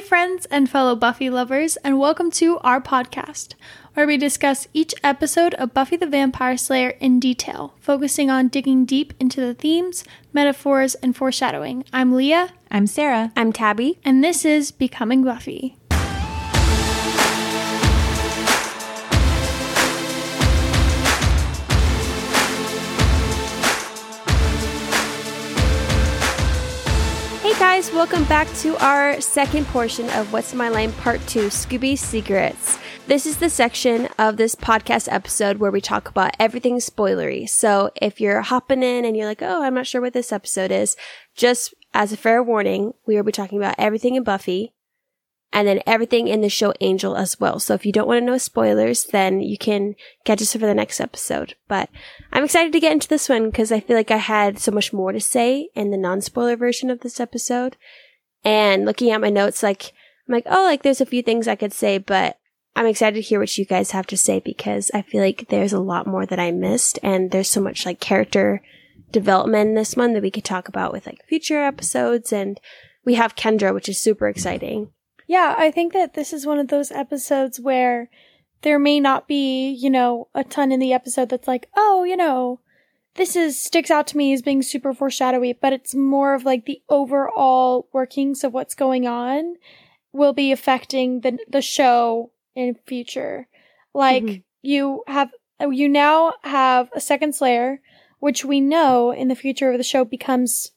Hey, friends and fellow Buffy lovers, and welcome to our podcast, where we discuss each episode of Buffy the Vampire Slayer in detail, focusing on digging deep into the themes, metaphors, and foreshadowing. I'm Leah. I'm Sarah. I'm Tabby. And this is Becoming Buffy. Welcome back to our second portion of What's My Line Part 2 Scooby Secrets. This is the section of this podcast episode where we talk about everything spoilery. So if you're hopping in and you're like, oh, I'm not sure what this episode is, just as a fair warning, we will be talking about everything in Buffy and then everything in the show Angel as well. So if you don't want to know spoilers, then you can catch us for the next episode. But I'm excited to get into this one because I feel like I had so much more to say in the non-spoiler version of this episode. And looking at my notes, like, I'm like, oh, like there's a few things I could say, but I'm excited to hear what you guys have to say because I feel like there's a lot more that I missed and there's so much like character development in this one that we could talk about with like future episodes and we have Kendra, which is super exciting. Yeah, I think that this is one of those episodes where there may not be, you know, a ton in the episode that's like, oh, you know, this is sticks out to me as being super foreshadowy, but it's more of like the overall workings of what's going on will be affecting the the show in future. Like mm-hmm. you have you now have a second Slayer, which we know in the future of the show becomes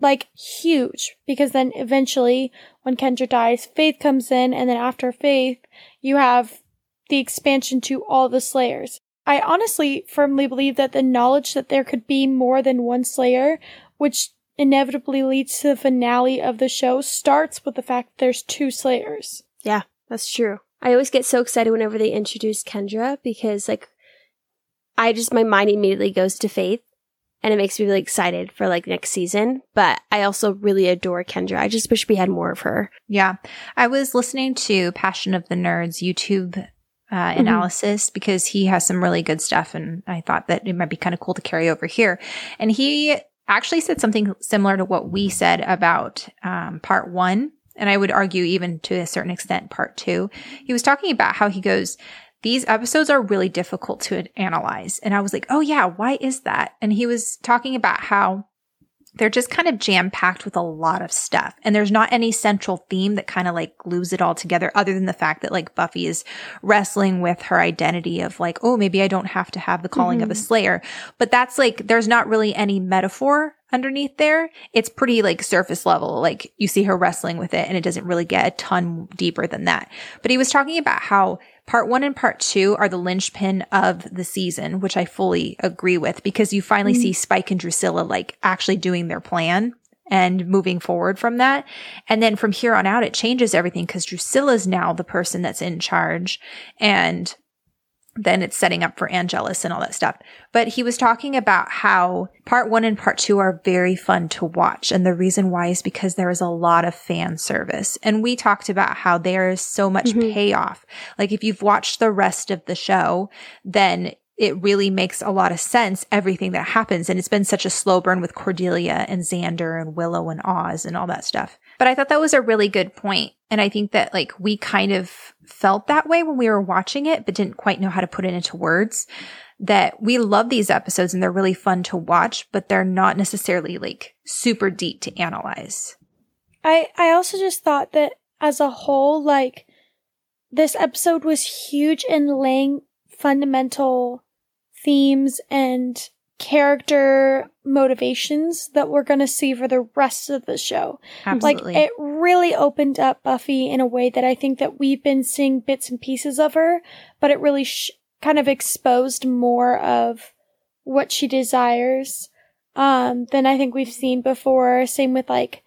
like huge because then eventually when Kendra dies, Faith comes in and then after Faith, you have the expansion to all the Slayers. I honestly firmly believe that the knowledge that there could be more than one Slayer, which inevitably leads to the finale of the show, starts with the fact that there's two Slayers. Yeah, that's true. I always get so excited whenever they introduce Kendra because like I just my mind immediately goes to Faith and it makes me really excited for like next season. But I also really adore Kendra. I just wish we had more of her. Yeah. I was listening to Passion of the Nerds YouTube uh, mm-hmm. analysis mm-hmm. because he has some really good stuff. And I thought that it might be kind of cool to carry over here. And he actually said something similar to what we said about um, part one. And I would argue even to a certain extent, part two. He was talking about how he goes, these episodes are really difficult to analyze. And I was like, oh yeah, why is that? And he was talking about how they're just kind of jam packed with a lot of stuff. And there's not any central theme that kind of like glues it all together other than the fact that like Buffy is wrestling with her identity of like, oh, maybe I don't have to have the calling mm-hmm. of a mm-hmm. slayer. But that's like, there's not really any metaphor underneath there. It's pretty like surface level. Like you see her wrestling with it and it doesn't really get a ton deeper than that. But he was talking about how Part one and part two are the linchpin of the season, which I fully agree with because you finally mm-hmm. see Spike and Drusilla like actually doing their plan and moving forward from that. And then from here on out, it changes everything because Drusilla's now the person that's in charge and then it's setting up for Angelus and all that stuff. But he was talking about how part one and part two are very fun to watch. And the reason why is because there is a lot of fan service. And we talked about how there is so much mm-hmm. payoff. Like if you've watched the rest of the show, then it really makes a lot of sense, everything that happens. And it's been such a slow burn with Cordelia and Xander and Willow and Oz and all that stuff. But I thought that was a really good point. And I think that like we kind of felt that way when we were watching it, but didn't quite know how to put it into words. That we love these episodes and they're really fun to watch, but they're not necessarily like super deep to analyze. I, I also just thought that as a whole, like this episode was huge in laying fundamental themes and character motivations that we're going to see for the rest of the show. Absolutely. Like it really opened up Buffy in a way that I think that we've been seeing bits and pieces of her, but it really sh- kind of exposed more of what she desires um than I think we've seen before. Same with like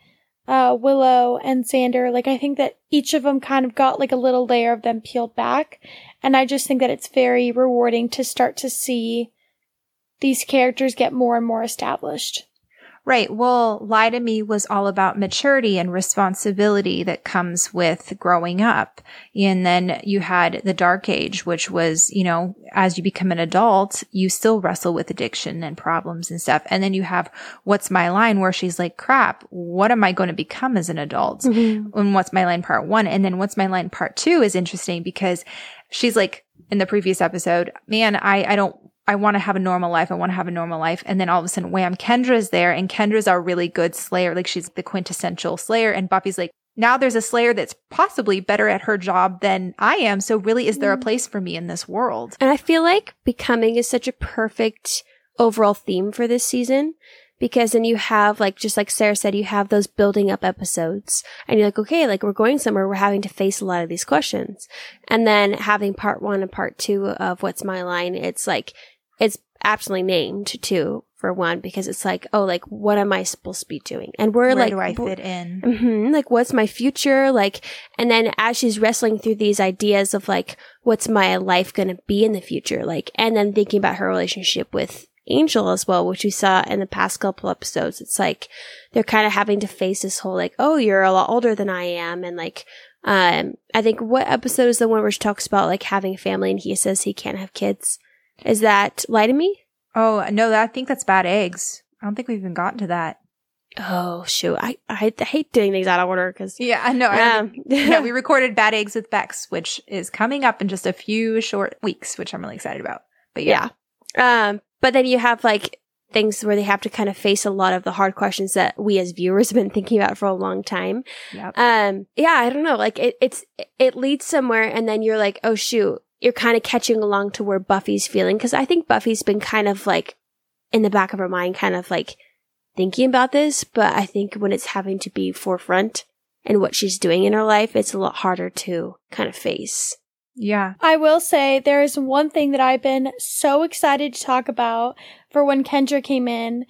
uh Willow and Xander. Like I think that each of them kind of got like a little layer of them peeled back and I just think that it's very rewarding to start to see these characters get more and more established. Right. Well, Lie to Me was all about maturity and responsibility that comes with growing up. And then you had The Dark Age, which was, you know, as you become an adult, you still wrestle with addiction and problems and stuff. And then you have What's My Line, where she's like, crap, what am I going to become as an adult? Mm-hmm. And What's My Line part one. And then What's My Line part two is interesting because she's like, in the previous episode, man, I, I don't I want to have a normal life. I want to have a normal life. And then all of a sudden, wham, Kendra's there and Kendra's our really good slayer. Like she's the quintessential slayer. And Buffy's like, now there's a slayer that's possibly better at her job than I am. So really, is there a mm. place for me in this world? And I feel like becoming is such a perfect overall theme for this season because then you have like just like Sarah said, you have those building up episodes and you're like, okay, like we're going somewhere, we're having to face a lot of these questions. And then having part one and part two of what's my line, it's like it's absolutely named too for one because it's like oh like what am i supposed to be doing? And we're Where like do i fit in? Mm-hmm, like what's my future? Like and then as she's wrestling through these ideas of like what's my life going to be in the future? Like and then thinking about her relationship with angel as well which we saw in the past couple episodes. It's like they're kind of having to face this whole like oh you're a lot older than i am. And like um i think what episode is the one where she talks about like having a family and he says he can't have kids is that lie to me? Oh no, I think that's bad eggs. I don't think we've even gotten to that. Oh shoot, I I, I hate doing things out of order because yeah, I know. Um, yeah, we recorded Bad Eggs with Bex, which is coming up in just a few short weeks, which I'm really excited about. But yeah, yeah. um, but then you have like things where they have to kind of face a lot of the hard questions that we as viewers have been thinking about for a long time. Yep. Um, yeah, I don't know. Like it, it's it leads somewhere, and then you're like, oh shoot, you're kind of catching along to where Buffy's feeling. Cause I think Buffy's been kind of like in the back of her mind, kind of like thinking about this. But I think when it's having to be forefront and what she's doing in her life, it's a lot harder to kind of face. Yeah. I will say there is one thing that I've been so excited to talk about for when Kendra came in.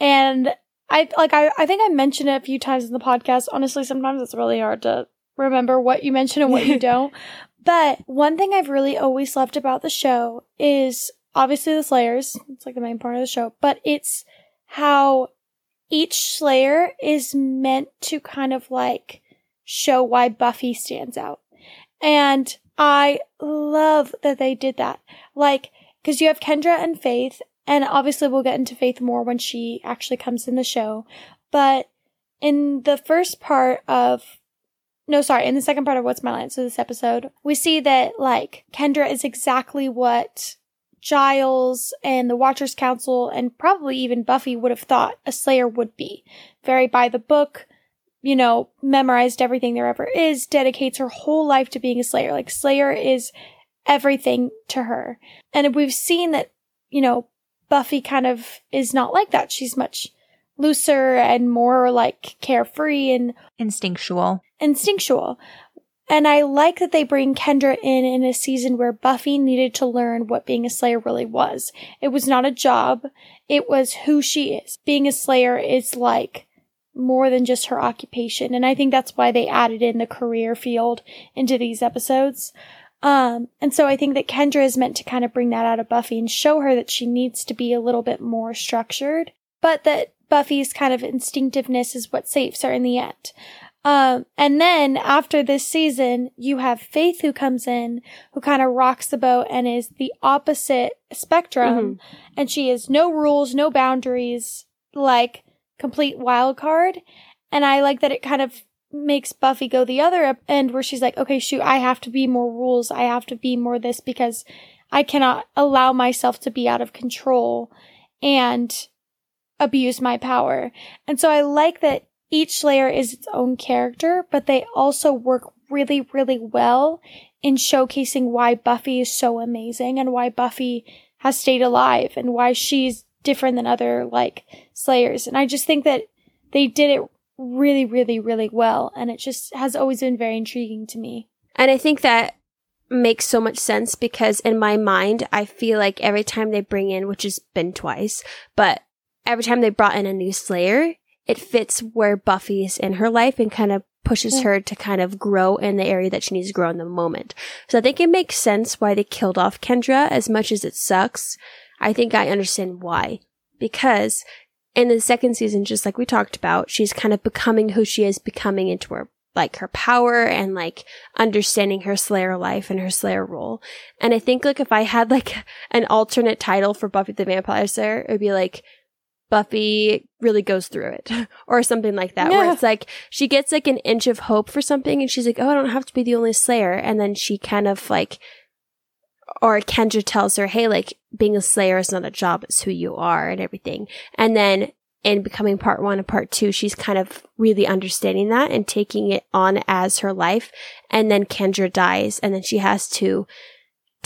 And I like I, I think I mentioned it a few times in the podcast. Honestly, sometimes it's really hard to remember what you mention and what you don't. But one thing I've really always loved about the show is obviously the Slayers. It's like the main part of the show, but it's how each Slayer is meant to kind of like show why Buffy stands out. And I love that they did that. Like, cause you have Kendra and Faith, and obviously we'll get into Faith more when she actually comes in the show. But in the first part of no, sorry, in the second part of What's My Line, so this episode, we see that, like, Kendra is exactly what Giles and the Watchers Council and probably even Buffy would have thought a Slayer would be. Very by the book, you know, memorized everything there ever is, dedicates her whole life to being a Slayer. Like, Slayer is everything to her. And we've seen that, you know, Buffy kind of is not like that. She's much looser and more like carefree and instinctual. Instinctual. And I like that they bring Kendra in in a season where Buffy needed to learn what being a Slayer really was. It was not a job. It was who she is. Being a Slayer is like more than just her occupation. And I think that's why they added in the career field into these episodes. Um, and so I think that Kendra is meant to kind of bring that out of Buffy and show her that she needs to be a little bit more structured, but that Buffy's kind of instinctiveness is what saves her in the end. Um, and then after this season, you have Faith who comes in, who kind of rocks the boat and is the opposite spectrum. Mm-hmm. And she has no rules, no boundaries, like complete wild card. And I like that it kind of makes Buffy go the other end where she's like, okay, shoot, I have to be more rules. I have to be more this because I cannot allow myself to be out of control. And abuse my power. And so I like that each Slayer is its own character, but they also work really, really well in showcasing why Buffy is so amazing and why Buffy has stayed alive and why she's different than other like Slayers. And I just think that they did it really, really, really well. And it just has always been very intriguing to me. And I think that makes so much sense because in my mind, I feel like every time they bring in, which has been twice, but every time they brought in a new Slayer, it fits where Buffy's in her life and kind of pushes her to kind of grow in the area that she needs to grow in the moment. So I think it makes sense why they killed off Kendra as much as it sucks. I think I understand why. Because in the second season, just like we talked about, she's kind of becoming who she is, becoming into her like her power and like understanding her Slayer life and her Slayer role. And I think like if I had like an alternate title for Buffy the Vampire Slayer, it would be like Buffy really goes through it or something like that, yeah. where it's like she gets like an inch of hope for something and she's like, Oh, I don't have to be the only Slayer. And then she kind of like, or Kendra tells her, Hey, like being a Slayer is not a job. It's who you are and everything. And then in becoming part one and part two, she's kind of really understanding that and taking it on as her life. And then Kendra dies and then she has to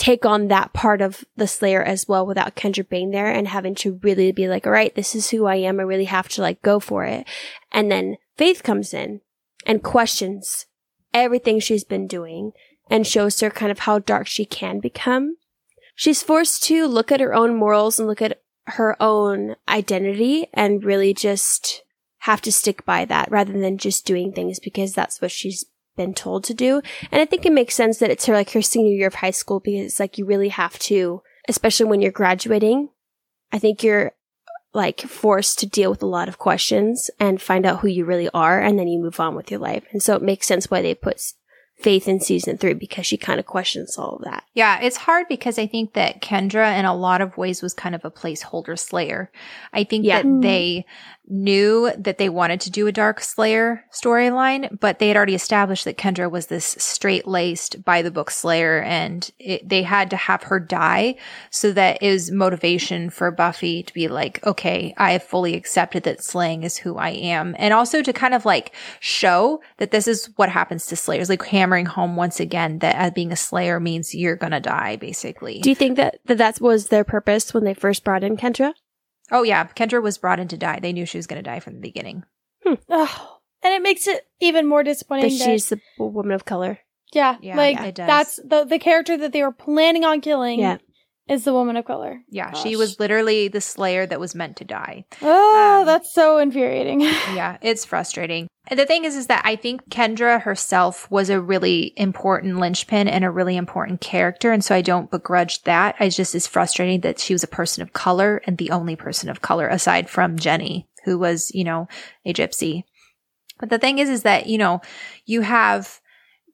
take on that part of the Slayer as well without Kendra being there and having to really be like, all right, this is who I am. I really have to like go for it. And then Faith comes in and questions everything she's been doing and shows her kind of how dark she can become. She's forced to look at her own morals and look at her own identity and really just have to stick by that rather than just doing things because that's what she's been told to do. And I think it makes sense that it's her like her senior year of high school because it's like you really have to, especially when you're graduating. I think you're like forced to deal with a lot of questions and find out who you really are and then you move on with your life. And so it makes sense why they put Faith in season three because she kind of questions all of that. Yeah, it's hard because I think that Kendra, in a lot of ways, was kind of a placeholder slayer. I think yeah. that mm. they knew that they wanted to do a Dark Slayer storyline, but they had already established that Kendra was this straight laced by the book Slayer and it, they had to have her die so that was motivation for Buffy to be like, okay, I have fully accepted that slaying is who I am. And also to kind of like show that this is what happens to Slayers, like hammering home once again that as being a Slayer means you're to die, basically. Do you think that, that that was their purpose when they first brought in Kendra? Oh yeah, Kendra was brought in to die. They knew she was going to die from the beginning. Hmm. Oh, and it makes it even more disappointing that, that she's the woman of color. Yeah, yeah like yeah, that's the the character that they were planning on killing. Yeah. Is the woman of color. Yeah, Gosh. she was literally the slayer that was meant to die. Oh, um, that's so infuriating. yeah, it's frustrating. And the thing is, is that I think Kendra herself was a really important linchpin and a really important character. And so I don't begrudge that. I just is frustrating that she was a person of color and the only person of color aside from Jenny, who was, you know, a gypsy. But the thing is, is that, you know, you have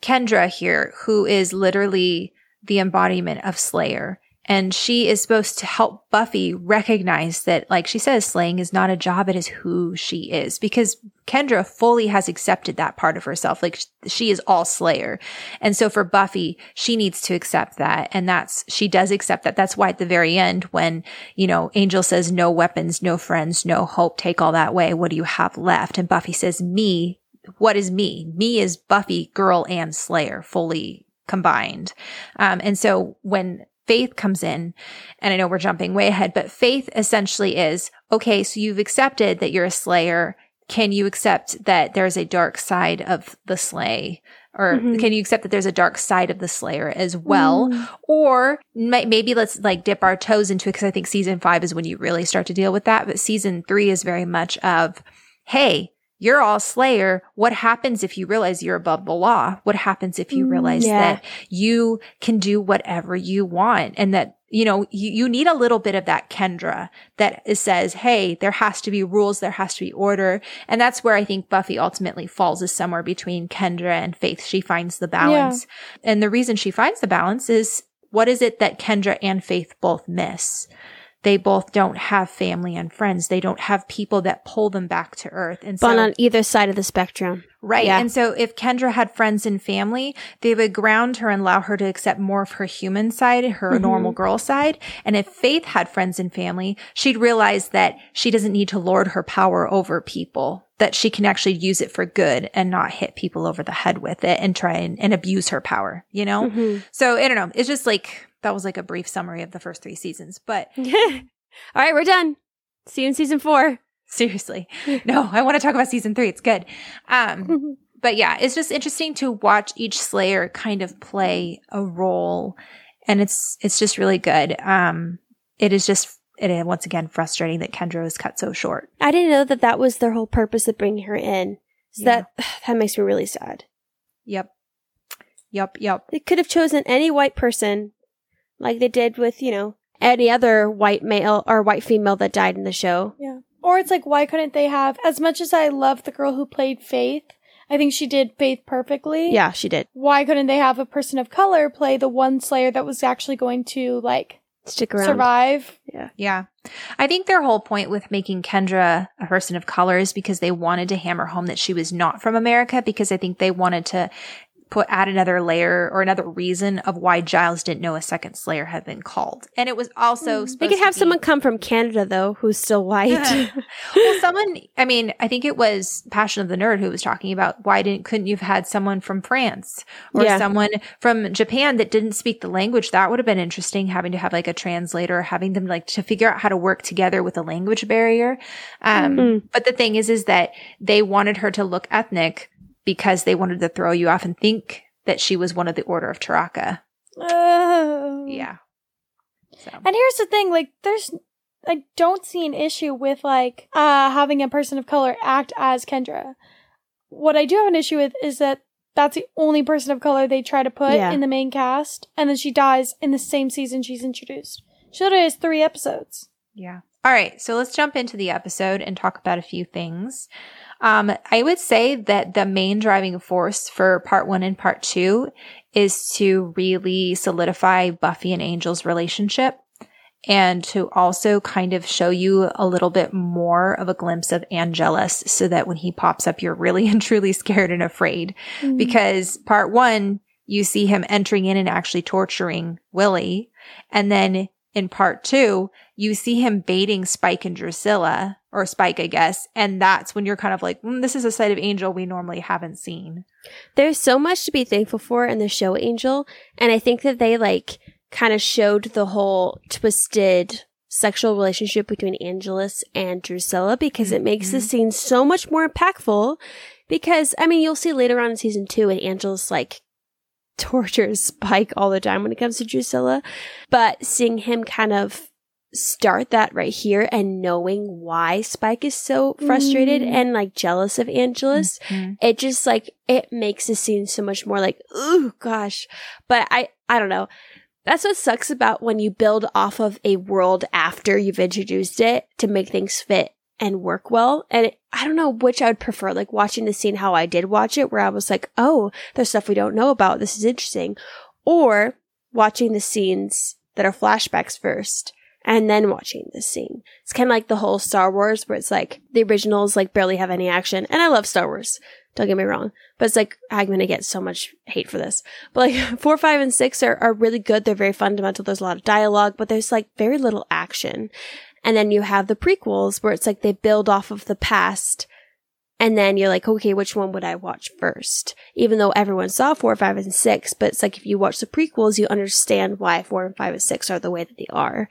Kendra here, who is literally the embodiment of Slayer. And she is supposed to help Buffy recognize that, like she says, slaying is not a job. It is who she is because Kendra fully has accepted that part of herself. Like she is all slayer. And so for Buffy, she needs to accept that. And that's, she does accept that. That's why at the very end, when, you know, Angel says, no weapons, no friends, no hope, take all that way. What do you have left? And Buffy says, me. What is me? Me is Buffy, girl and slayer fully combined. Um, and so when faith comes in. And I know we're jumping way ahead, but faith essentially is, okay, so you've accepted that you're a slayer. Can you accept that there's a dark side of the slay? Or mm-hmm. can you accept that there's a dark side of the slayer as well? Mm. Or maybe let's like dip our toes into it because I think season five is when you really start to deal with that. But season three is very much of, hey, you're all slayer. What happens if you realize you're above the law? What happens if you mm, realize yeah. that you can do whatever you want and that, you know, you, you need a little bit of that Kendra that says, Hey, there has to be rules. There has to be order. And that's where I think Buffy ultimately falls is somewhere between Kendra and Faith. She finds the balance. Yeah. And the reason she finds the balance is what is it that Kendra and Faith both miss? They both don't have family and friends. They don't have people that pull them back to earth. And but so, on either side of the spectrum. Right. Yeah. And so if Kendra had friends and family, they would ground her and allow her to accept more of her human side, her mm-hmm. normal girl side. And if Faith had friends and family, she'd realize that she doesn't need to lord her power over people, that she can actually use it for good and not hit people over the head with it and try and, and abuse her power, you know? Mm-hmm. So I don't know. It's just like, that was like a brief summary of the first three seasons. But all right, we're done. See you in season four. Seriously. No, I want to talk about season three. It's good. Um, but yeah, it's just interesting to watch each Slayer kind of play a role. And it's, it's just really good. Um, it is just, it is once again frustrating that Kendra was cut so short. I didn't know that that was their whole purpose of bringing her in. So yeah. that, that makes me really sad. Yep. Yep. Yep. They could have chosen any white person like they did with, you know, any other white male or white female that died in the show. Yeah. Or it's like, why couldn't they have, as much as I love the girl who played Faith, I think she did Faith perfectly. Yeah, she did. Why couldn't they have a person of color play the one Slayer that was actually going to, like, Stick around. survive? Yeah. Yeah. I think their whole point with making Kendra a person of color is because they wanted to hammer home that she was not from America because I think they wanted to put add another layer or another reason of why Giles didn't know a second Slayer had been called. And it was also They supposed could have be- someone come from Canada though, who's still white. well, someone, I mean, I think it was Passion of the Nerd who was talking about why didn't, couldn't you have had someone from France or Yeah. someone from Japan that didn't speak the language? That would have been interesting having to have like a translator, having them like to figure out how to work together with a language barrier. Um, Mhm. but the thing is, is that they wanted her to look ethnic because they wanted to throw you off and think that she was one of the Order of Taraka. Oh. Yeah. So. And here's the thing, like, there's, I don't see an issue with, like, uh, having a person of color act as Kendra. What I do have an issue with is that that's the only person of color they try to put Yeah. in the main cast, and then she dies in the same season she's introduced. She literally has three episodes. Yeah. All right. So let's jump into the episode and talk about a few things. Um, I would say that the main driving force for part one and part two is to really solidify Buffy and Angel's relationship and to also kind of show you a little bit more of a glimpse of Angelus so that when he pops up, you're really and truly scared and afraid. Because part one, you see him entering in and actually torturing Willie. And then in part two, you see him baiting Spike and Drusilla, or Spike, I guess. And that's when you're kind of like, mm, this is a side of Angel we normally haven't seen. There's so much to be thankful for in the show Angel, and I think that they like kind of showed the whole twisted sexual relationship between Angelus and Drusilla because it makes the Mhm. scene so much more impactful. Because I mean, you'll see later on in season two, and Angelus like tortures Spike all the time when it comes to Drusilla, but seeing him kind of start that right here and knowing why Spike is so frustrated Mm. and like jealous of Angelus it just like it makes the scene so much more like ooh gosh. But i i don't know. That's what sucks about when you build off of a world after you've introduced it to make things fit and work well. And it, i don't know which i would prefer like watching the scene how i did watch it where i was like oh there's stuff we don't know about. This is interesting. Or watching the scenes that are flashbacks first and then watching this scene. It's kind of like the whole Star Wars where it's like the originals like barely have any action. And I love Star Wars. Don't get me wrong. But it's like, I'm going to get so much hate for this. But like four, five, and six are, are really good. They're very fundamental. There's a lot of dialogue, but there's like very little action. And then you have the prequels where it's like they build off of the past. And then you're like, okay, which one would I watch first? Even though everyone saw four, five, and six, but it's like if you watch the prequels, you understand why four and five and six are the way that they are.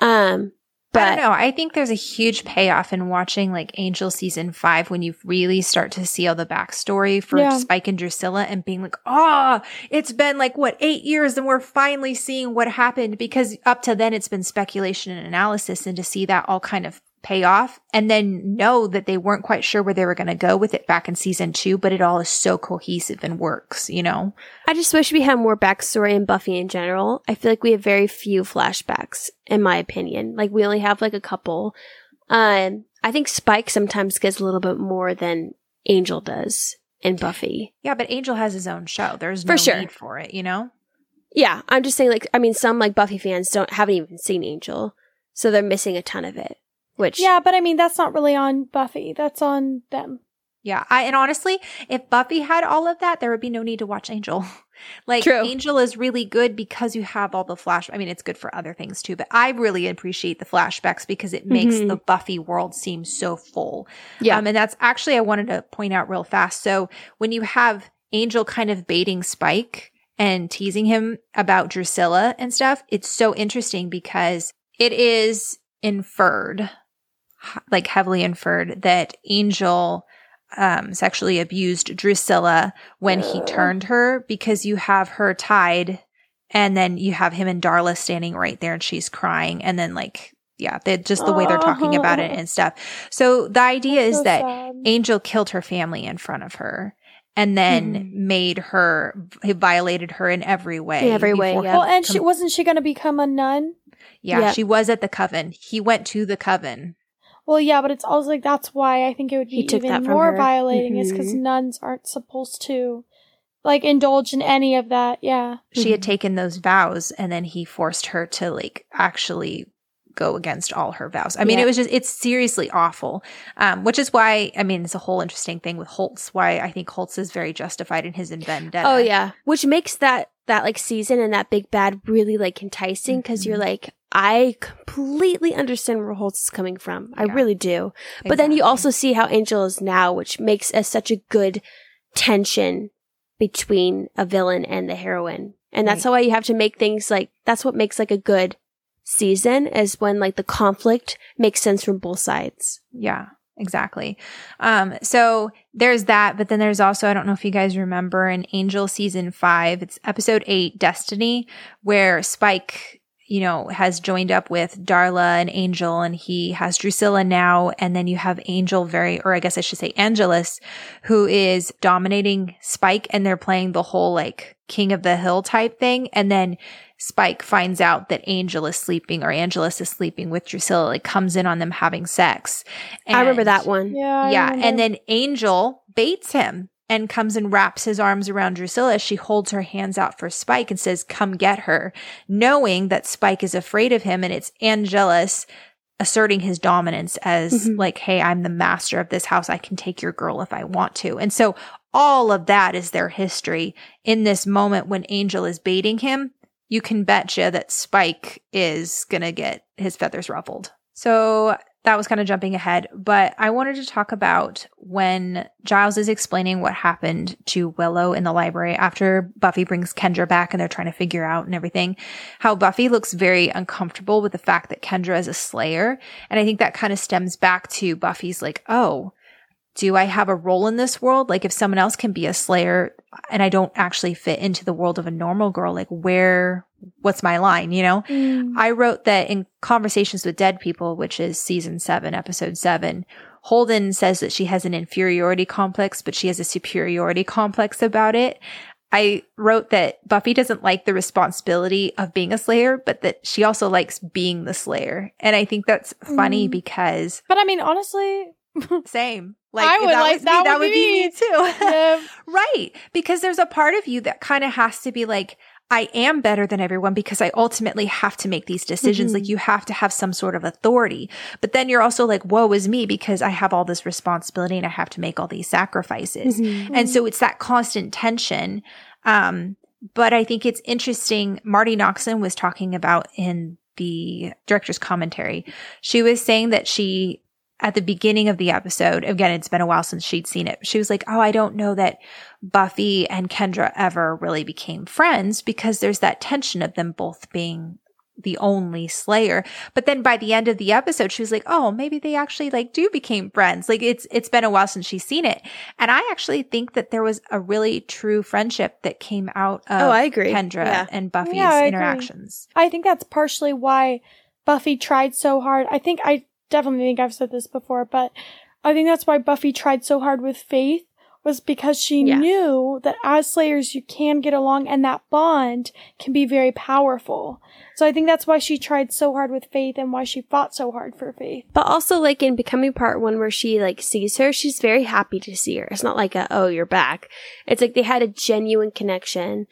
Um, I but don't know. I think there's a huge payoff in watching like Angel season five when you really start to see all the backstory for Yeah. Spike and Drusilla and being like, oh, it's been like what, eight years and we're finally seeing what happened because up to then it's been speculation and analysis and to see that all kind of pay off and then know that they weren't quite sure where they were going to go with it back in season two, but it all is so cohesive and works, you know? I just wish we had more backstory in Buffy in general. I feel like we have very few flashbacks, in my opinion. Like we only have like a couple. Um, I think Spike sometimes gets a little bit more than Angel does in Buffy. Yeah, but Angel has his own show. There's For no sure. need for it, you know? Yeah, I'm just saying like I mean some like Buffy fans don't haven't even seen Angel, so they're missing a ton of it. Which Yeah, but I mean, that's not really on Buffy. That's on them. Yeah, I and honestly, if Buffy had all of that, there would be no need to watch Angel. like True. Angel is really good because you have all the flash. I mean, it's good for other things too, but I really appreciate the flashbacks because it makes Mhm. the Buffy world seem so full. Yeah. um, and that's actually I wanted to point out real fast. So when you have Angel kind of baiting Spike and teasing him about Drusilla and stuff, it's so interesting because it is inferred, like heavily inferred, that Angel um, sexually abused Drusilla when he turned her because you have her tied and then you have him and Darla standing right there and she's crying and then like yeah, they just the way they're talking about it and stuff. So the idea is So that sad. Angel killed her family in front of her and then Hmm. made her he violated her in every way. In every way, yeah. Well, and she wasn't she going to become a nun? yeah, Yeah. she was at the coven. He went to the coven. Well, yeah, but it's also like that's why I think it would be took even from more her. violating is because nuns aren't supposed to like indulge in any of that. Yeah. She had Mhm. taken those vows and then he forced her to like actually go against all her vows. I mean, Yeah. it was just, it's seriously awful. Um, which is why, I mean, it's a whole interesting thing with Holtz, why I think Holtz is very justified in his vendetta. Oh yeah, which makes that that like season and that big bad really like enticing because you're Mhm. like, I completely understand where Holtz is coming from. I really do. But then you also see how Angel is now, which makes a, such a good tension between a villain and the heroine. And that's Right. why you have to make things like that's what makes like a good season is when like the conflict makes sense from both sides. Yeah, exactly. Um, so there's that, but then there's also, I don't know if you guys remember in Angel season five, it's episode eight, Destiny, where Spike, you know, has joined up with Darla and Angel and he has Drusilla now. And then you have Angel very, or I guess I should say Angelus, who is dominating Spike and they're playing the whole like king of the hill type thing. And then Spike finds out that Angel is sleeping or Angelus is sleeping with Drusilla, like comes in on them having sex. I remember that one. Yeah. I yeah. remember. And then Angel baits him and comes and wraps his arms around Drusilla. She holds her hands out for Spike and says, come get her, knowing that Spike is afraid of him. And it's Angelus asserting his dominance as Mhm. like, Hey, I'm the master of this house. I can take your girl if I want to. And so all of that is their history in this moment when Angel is baiting him. You can betcha that Spike is going to get his feathers ruffled. So that was kind of jumping ahead, but I wanted to talk about when Giles is explaining what happened to Willow in the library after Buffy brings Kendra back and they're trying to figure out and everything. How Buffy looks very uncomfortable with the fact that Kendra is a slayer. And I think that kind of stems back to Buffy's like, oh, do I have a role in this world? Like if someone else can be a slayer and I don't actually fit into the world of a normal girl, like where, what's my line, you know? Mm. I wrote that in Conversations with Dead People, which is season seven, episode seven, Holden says that she has an inferiority complex, but she has a superiority complex about it. I wrote that Buffy doesn't like the responsibility of being a slayer, but that she also likes being the slayer. And I think that's funny Mm. because But I mean, honestly, same. Like I would that like- was me, that that would be me too. yeah, Right. Because there's a part of you that kind of has to be like, I am better than everyone because I ultimately have to make these decisions. Mhm. Like you have to have some sort of authority. But then you're also like, woe is me because I have all this responsibility and I have to make all these sacrifices. Mhm. And so it's that constant tension. Um, but I think it's interesting. Marti Noxon was talking about in the director's commentary. She was saying that she, at the beginning of the episode, again, it's been a while since she'd seen it. She was like, Oh, I don't know that Buffy and Kendra ever really became friends because there's that tension of them both being the only slayer. But then by the end of the episode, she was like, Oh, maybe they actually like do became friends. Like it's, it's been a while since she's seen it. And I actually think that there was a really true friendship that came out of Oh, I agree. Kendra Yeah. and Buffy's Yeah, I agree. interactions. I think that's partially why Buffy tried so hard. I think I definitely think I've said this before, but I think that's why Buffy tried so hard with Faith was because she Yeah. knew that as Slayers you can get along and that bond can be very powerful. So I think that's why she tried so hard with Faith and why she fought so hard for Faith. But also, like in becoming part one, where she like sees her, she's very happy to see her. It's not like a oh you're back. It's like they had a genuine connection.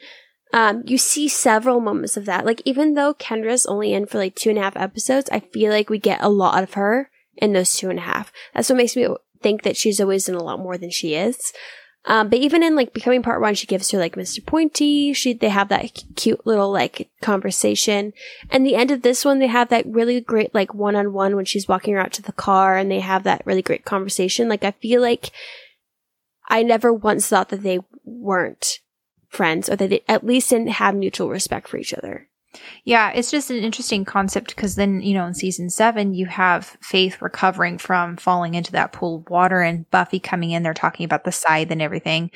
Um, you see several moments of that. Like even though Kendra's only in for like two and a half episodes, I feel like we get a lot of her in those two and a half. That's what makes me think that she's always in a lot more than she is. Um, but even in like becoming part one, she gives her like Mr. Pointy. She they have that c- cute little like conversation. And the end of this one, they have that really great like one on one when she's walking her out to the car, and they have that really great conversation. Like I feel like I never once thought that they weren't friends, or that they at least didn't have mutual respect for each other. Yeah, it's just an interesting concept because then, you know, in season seven, you have Faith recovering from falling into that pool of water and Buffy coming in. They're talking about the scythe and everything.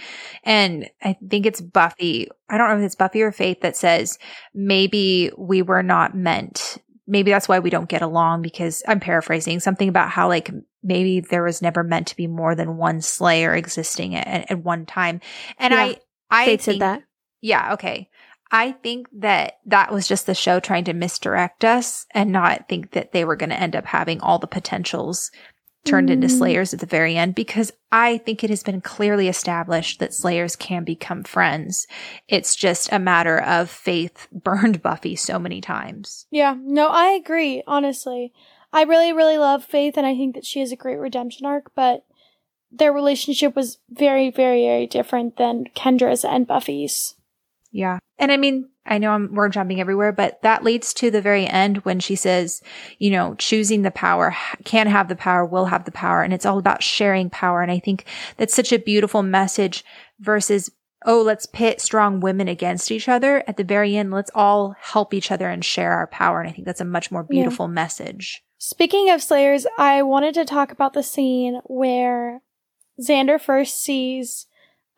And I think it's Buffy. I don't know if it's Buffy or Faith that says maybe we were not meant. Maybe that's why we don't get along because I'm paraphrasing something about how like maybe there was never meant to be more than one Slayer existing at, at one time. And Yeah. I, I Faith think, said that. yeah, okay. I think that that was just the show trying to misdirect us and not think that they were going to end up having all the potentials turned into Mm. slayers at the very end because I think it has been clearly established that slayers can become friends. It's just a matter of Faith burned Buffy so many times. Yeah, no, I agree, honestly. I really, really love Faith, and I think that she has a great redemption arc, but their relationship was very, very, very different than Kendra's and Buffy's. Yeah. And I mean, I know I'm, we're jumping everywhere, but that leads to the very end when she says, you know, choosing the power, can have the power, will have the power. And it's all about sharing power. And I think that's such a beautiful message versus, oh, let's pit strong women against each other. At the very end, let's all help each other and share our power. And I think that's a much more Yeah. beautiful message. Speaking of Slayers, I wanted to talk about the scene where Xander first sees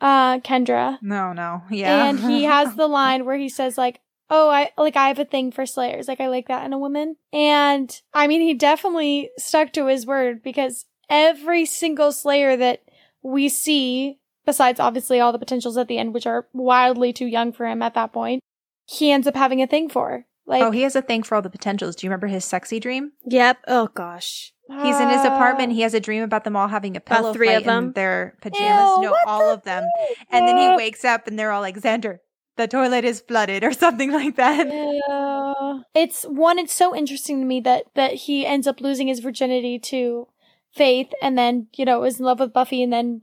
uh, Kendra, No, no. Yeah. and he has the line where he says like, "Oh, I like I have a thing for Slayers. Like I like that in a woman." And I mean, he definitely stuck to his word because every single Slayer that we see, besides obviously all the potentials at the end, which are wildly too young for him at that point, he ends up having a thing for. Like, oh, he has a thing for all the potentials. Do you remember his sexy dream? Yep. Oh gosh. He's in his apartment. He ah. has a dream about them all having a pillow three fight of them? in their pajamas. Ew, no, all the of them. fuck? And then he wakes up and they're all like, Xander, the toilet is flooded or something like that. Yeah. It's one, it's so interesting to me that that he ends up losing his virginity to Faith and then, you know, is in love with Buffy and then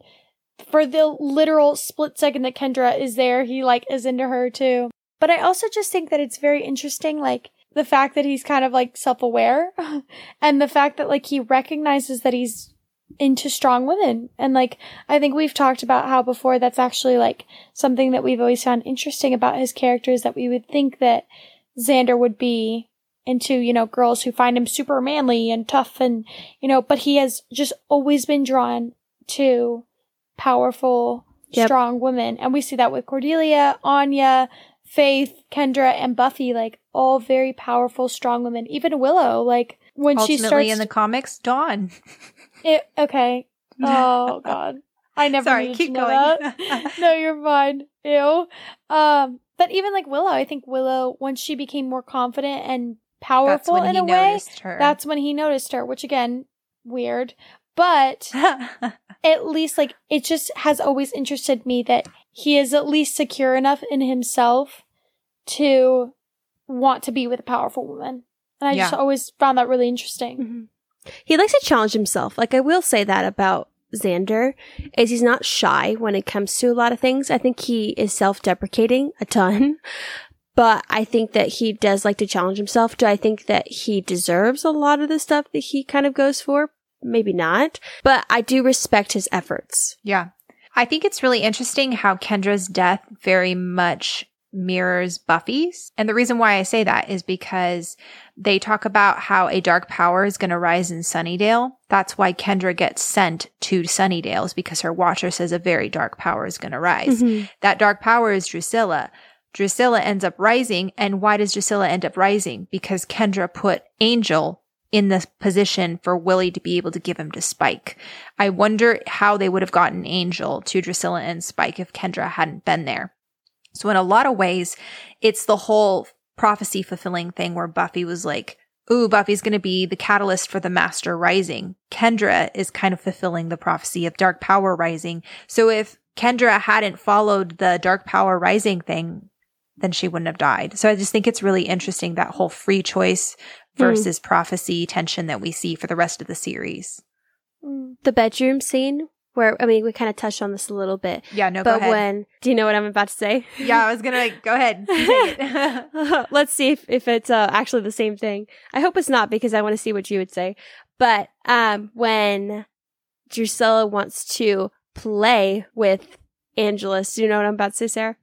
for the literal split second that Kendra is there, he like is into her too. But I also just think that it's very interesting, like the fact that he's kind of like self aware and the fact that like he recognizes that he's into strong women. And like, I think we've talked about how before that's actually like something that we've always found interesting about his characters that we would think that Xander would be into, you know, girls who find him super manly and tough and, you know, but he has just always been drawn to powerful, Yep. strong women. And we see that with Cordelia, Anya, Faith, Kendra, and Buffy, like all very powerful, strong women. Even Willow, like when she starts in the comics, Dawn. it, okay. Oh god. I never Sorry, keep going. that. no, you're fine. Ew. Um, but even like Willow, I think Willow, once she became more confident and powerful in a way, her. that's when he noticed her, which again, weird. But at least like it just has always interested me that he is at least secure enough in himself to want to be with a powerful woman. And I just always found that really interesting. Mm-hmm. He likes to challenge himself. Like I will say that about Xander is he's not shy when it comes to a lot of things. I think he is self-deprecating a ton. But I think that he does like to challenge himself. Do I think that he deserves a lot of the stuff that he kind of goes for? Maybe not. But I do respect his efforts. yeah. I think it's really interesting how Kendra's death very much mirrors Buffy's. And the reason why I say that is because they talk about how a dark power is going to rise in Sunnydale. That's why Kendra gets sent to Sunnydale is because her watcher says a very dark power is going to rise. Mm-hmm. That dark power is Drusilla. Drusilla ends up rising. And why does Drusilla end up rising? Because Kendra put Angel in the position for Willie to be able to give him to Spike. I wonder how they would have gotten Angel to Drusilla and Spike if Kendra hadn't been there. So in a lot of ways, it's the whole prophecy fulfilling thing where Buffy was like, Ooh, Buffy's going to be the catalyst for the master rising. Kendra is kind of fulfilling the prophecy of dark power rising. So if Kendra hadn't followed the dark power rising thing, then she wouldn't have died. So I just think it's really interesting that whole free choice versus prophecy tension that we see for the rest of the series. Mm. The bedroom scene where, I mean, we kind of touched on this a little bit. Yeah, no, but when, do you know what I'm about to say? yeah, I was gonna like, go ahead. It. Let's see if, if it's uh, actually the same thing. I hope it's not because I want to see what you would say. But um, when Drusilla wants to play with Angelus, do you know what I'm about to say, Sarah?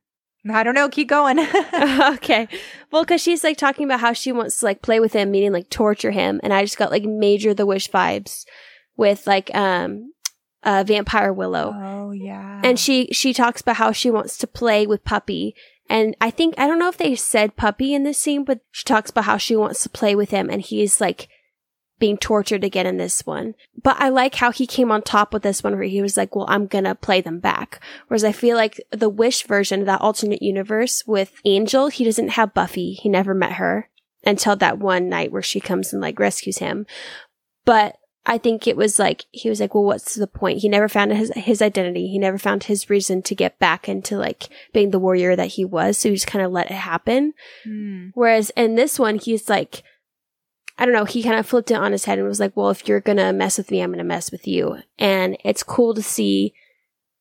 I don't know. Keep going. okay. Well, because she's like talking about how she wants to like play with him, meaning like torture him, and I just got like major the wish vibes with like um uh vampire Willow. oh yeah. and she she talks about how she wants to play with puppy and i think i don't know if they said puppy in this scene but she talks about how she wants to play with him and he's like being tortured again in this one. But I like how he came on top with this one where he was like, well, I'm gonna play them back. Whereas I feel like the Wish version, of that alternate universe with Angel, he doesn't have Buffy. He never met her until that one night where she comes and like rescues him. But I think it was like, he was like, well, what's the point? He never found his, his identity. He never found his reason to get back into like being the warrior that he was. So he just kind of let it happen. Hmm. Whereas in this one, he's like, I don't know, he kind of flipped it on his head and was like, well, if you're going to mess with me, I'm going to mess with you. And it's cool to see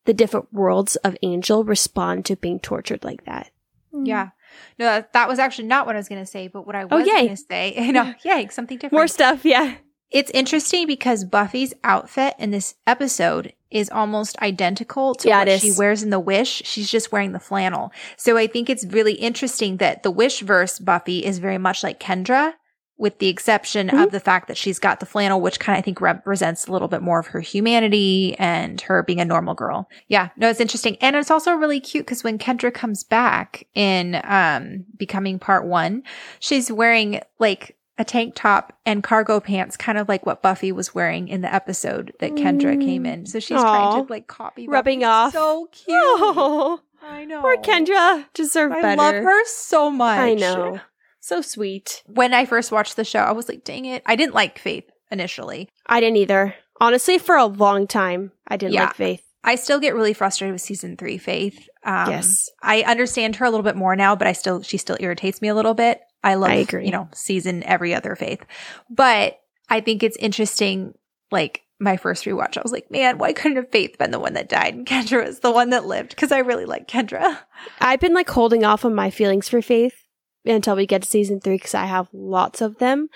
the different worlds of Angel respond to being tortured like that. Mm. Yeah. No, that, that was actually not what I was going to say, but what I was Oh, going to say, you know, yay, something different. More stuff, yeah. It's interesting because Buffy's outfit in this episode is almost identical to Yeah, what she wears in the Wish. She's just wearing the flannel. So I think it's really interesting that the Wish verse Buffy is very much like Kendra, with the exception Mhm. of the fact that she's got the flannel, which kind of I think represents a little bit more of her humanity and her being a normal girl. Yeah, no, it's interesting. And it's also really cute because when Kendra comes back in um becoming part one, she's wearing like a tank top and cargo pants, kind of like what Buffy was wearing in the episode that Kendra Mm. came in. So she's trying to like copy Rubbing Buffy. off. So cute. Oh, I know. poor Kendra. Deserve I better. love her so much. I know. So sweet. When I first watched the show, I was like, dang it. I didn't like Faith initially. I didn't either. Honestly, for a long time, I didn't Yeah. like Faith. I still get really frustrated with season three, Faith. Um, Yes. I understand her a little bit more now, but I still, she still irritates me a little bit. I love, I agree. you know, season every other Faith. But I think it's interesting, like, my first rewatch, I was like, man, why couldn't have Faith been the one that died and Kendra was the one that lived? Because I really like Kendra. I've been like holding off on my feelings for Faith until we get to season three because I have lots of them.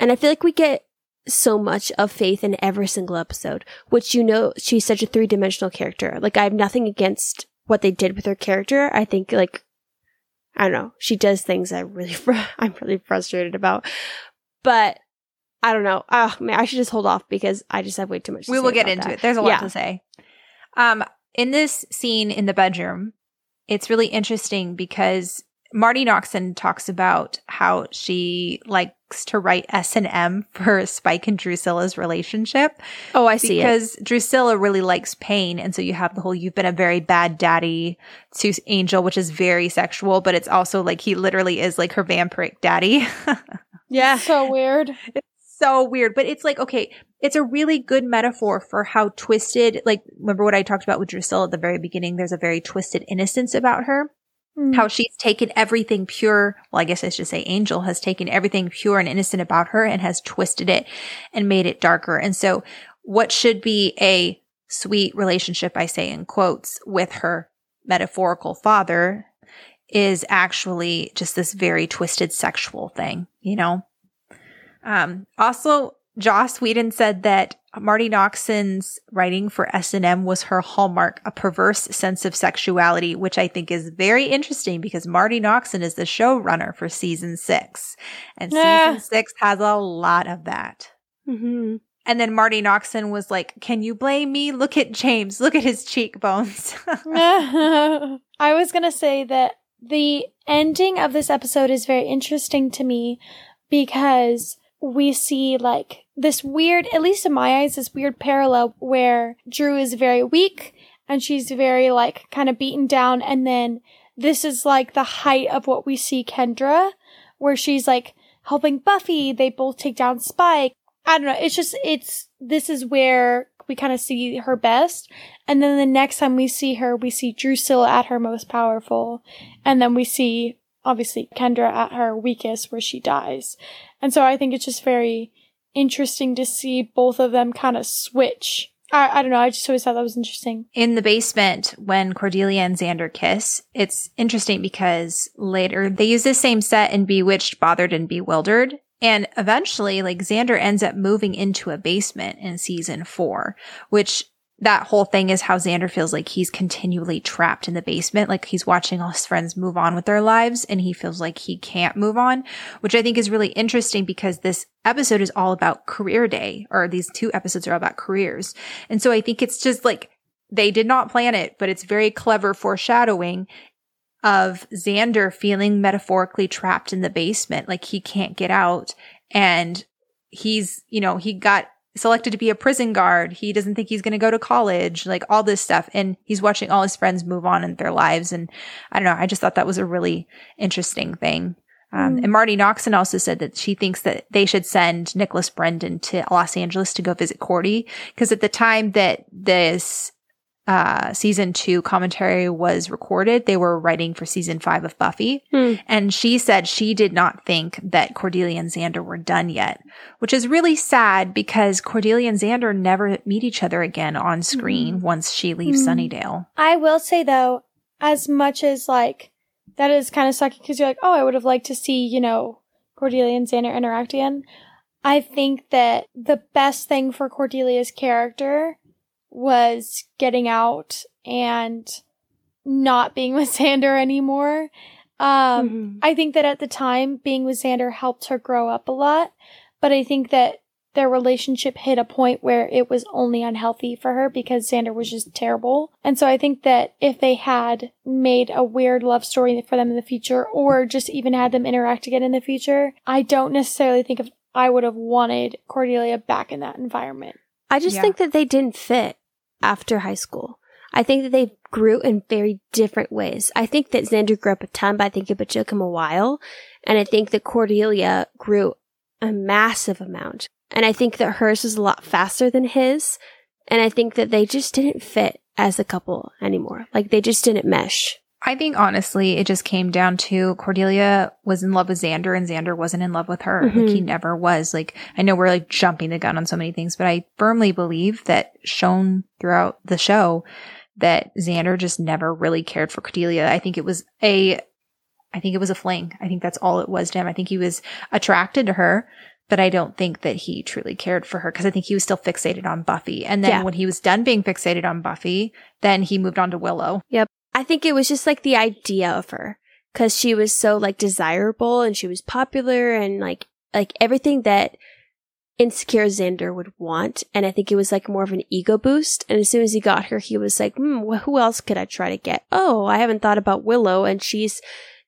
And I feel like we get so much of Faith in every single episode, which you know, she's such a three dimensional character. Like, I have nothing against what they did with her character. I think, like, I don't know, she does things I really, fr- I'm really frustrated about. But I don't know. Oh, man, I should just hold off because I just have way too much to we will get into that. it. There's a lot Yeah. to say. Um, in this scene in the bedroom, it's really interesting because Marti Noxon talks about how she likes to write S and M for Spike and Drusilla's relationship Oh, I see it. because Drusilla really likes pain, and so you have the whole "you've been a very bad daddy" to Angel, which is very sexual, but it's also like he literally is like her vampiric daddy. Yeah. So weird. It's so weird. But it's like, okay, it's a really good metaphor for how twisted, like, remember what I talked about with Drusilla at the very beginning? There's a very twisted innocence about her. Mm. How she's taken everything pure. Well, I guess I should say Angel has taken everything pure and innocent about her and has twisted it and made it darker. And so what should be a sweet relationship, I say in quotes, with her metaphorical father is actually just this very twisted sexual thing, you know? Um, also, Joss Whedon said that Marti Noxon's writing for S&M was her hallmark, a perverse sense of sexuality, which I think is very interesting because Marti Noxon is the showrunner for season six. And season six has a lot of that. hmm And then Marti Noxon was like, can you blame me? Look at James. Look at his cheekbones. I was going to say that the ending of this episode is very interesting to me because we see like this weird, at least in my eyes, this weird parallel where Drew is very weak and she's very like kind of beaten down. And then this is like the height of what we see Kendra, where she's like helping Buffy. They both take down Spike. I don't know. It's just, it's, this is where we kind of see her best. And then the next time we see her, we see Drusilla at her most powerful. And then we see, obviously, Kendra at her weakest where she dies. And so I think it's just very interesting to see both of them kind of switch. I, I don't know. I just always thought that was interesting. in the basement when Cordelia and Xander kiss, it's interesting because later they use the same set in Bewitched, Bothered, and Bewildered. And eventually, like Xander ends up moving into a basement in season four, which that whole thing is how Xander feels like he's continually trapped in the basement. Like he's watching all his friends move on with their lives and he feels like he can't move on, which I think is really interesting because this episode is all about career day or these two episodes are all about careers. And so I think it's just like they did not plan it, but it's very clever foreshadowing of Xander feeling metaphorically trapped in the basement, like he can't get out. And he's, you know, he got selected to be a prison guard. He doesn't think he's going to go to college, like all this stuff. And he's watching all his friends move on in their lives. And I don't know. I just thought that was a really interesting thing. Um, Mm. And Marti Noxon also said that she thinks that they should send Nicholas Brendon to Los Angeles to go visit Cordy. Cause at the time that this, uh, season two commentary was recorded, they were writing for season five of Buffy. Hmm. And she said she did not think that Cordelia and Xander were done yet, which is really sad because Cordelia and Xander never meet each other again on screen once she leaves Mhm. Sunnydale. I will say though, as much as like that is kind of sucky because you're like, oh, I would have liked to see, you know, Cordelia and Xander interact again. I think that the best thing for Cordelia's character was getting out and not being with Xander anymore. Um, Mhm. I think that at the time, being with Xander helped her grow up a lot, but I think that their relationship hit a point where it was only unhealthy for her because Xander was just terrible. And so I think that if they had made a weird love story for them in the future or just even had them interact again in the future, I don't necessarily think of I would have wanted Cordelia back in that environment. I just Yeah. think that they didn't fit after high school. I think that they grew in very different ways. I think that Xander grew up a ton, but I think it took him a while. And I think that Cordelia grew a massive amount. And I think that hers was a lot faster than his. And I think that they just didn't fit as a couple anymore. Like they just didn't mesh. I think honestly, it just came down to Cordelia was in love with Xander and Xander wasn't in love with her. Like he Mhm. never was. Like I know we're like jumping the gun on so many things, but I firmly believe that shown throughout the show that Xander just never really cared for Cordelia. I think it was a, I think it was a fling. I think that's all it was to him. I think he was attracted to her, but I don't think that he truly cared for her because I think he was still fixated on Buffy. And then Yeah. when he was done being fixated on Buffy, then he moved on to Willow. I think it was just like the idea of her because she was so like desirable and she was popular and like like everything that insecure Xander would want. And I think it was like more of an ego boost. And as soon as he got her, he was like, hmm, wh- who else could I try to get? Oh, I haven't thought about Willow and she's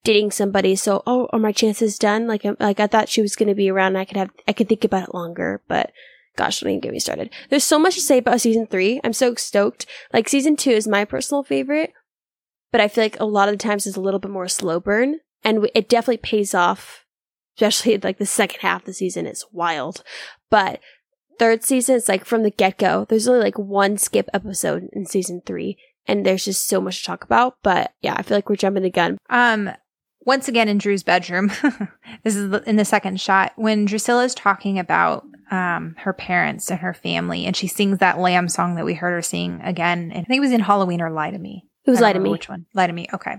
dating somebody. So, oh, are my chances done? Like, like I thought she was going to be around. And I could have, I could think about it longer, but gosh, don't even get me started. There's so much to say about season three. I'm so stoked. Like season two is my personal favorite but I feel like a lot of the times it's a little bit more slow burn, and it definitely pays off. Especially like the second half of the season It's wild, but third season it's like from the get go. There's only like one skip episode in season three, and there's just so much to talk about. But yeah, I feel like we're jumping the gun. Um, once again in Drew's bedroom, this is in the second shot when Drusilla is talking about um her parents and her family, and she sings that lamb song that we heard her sing again. And I think it was in Halloween or Lie to Me. It was Lie to Me. Which one? Lie to Me. Okay.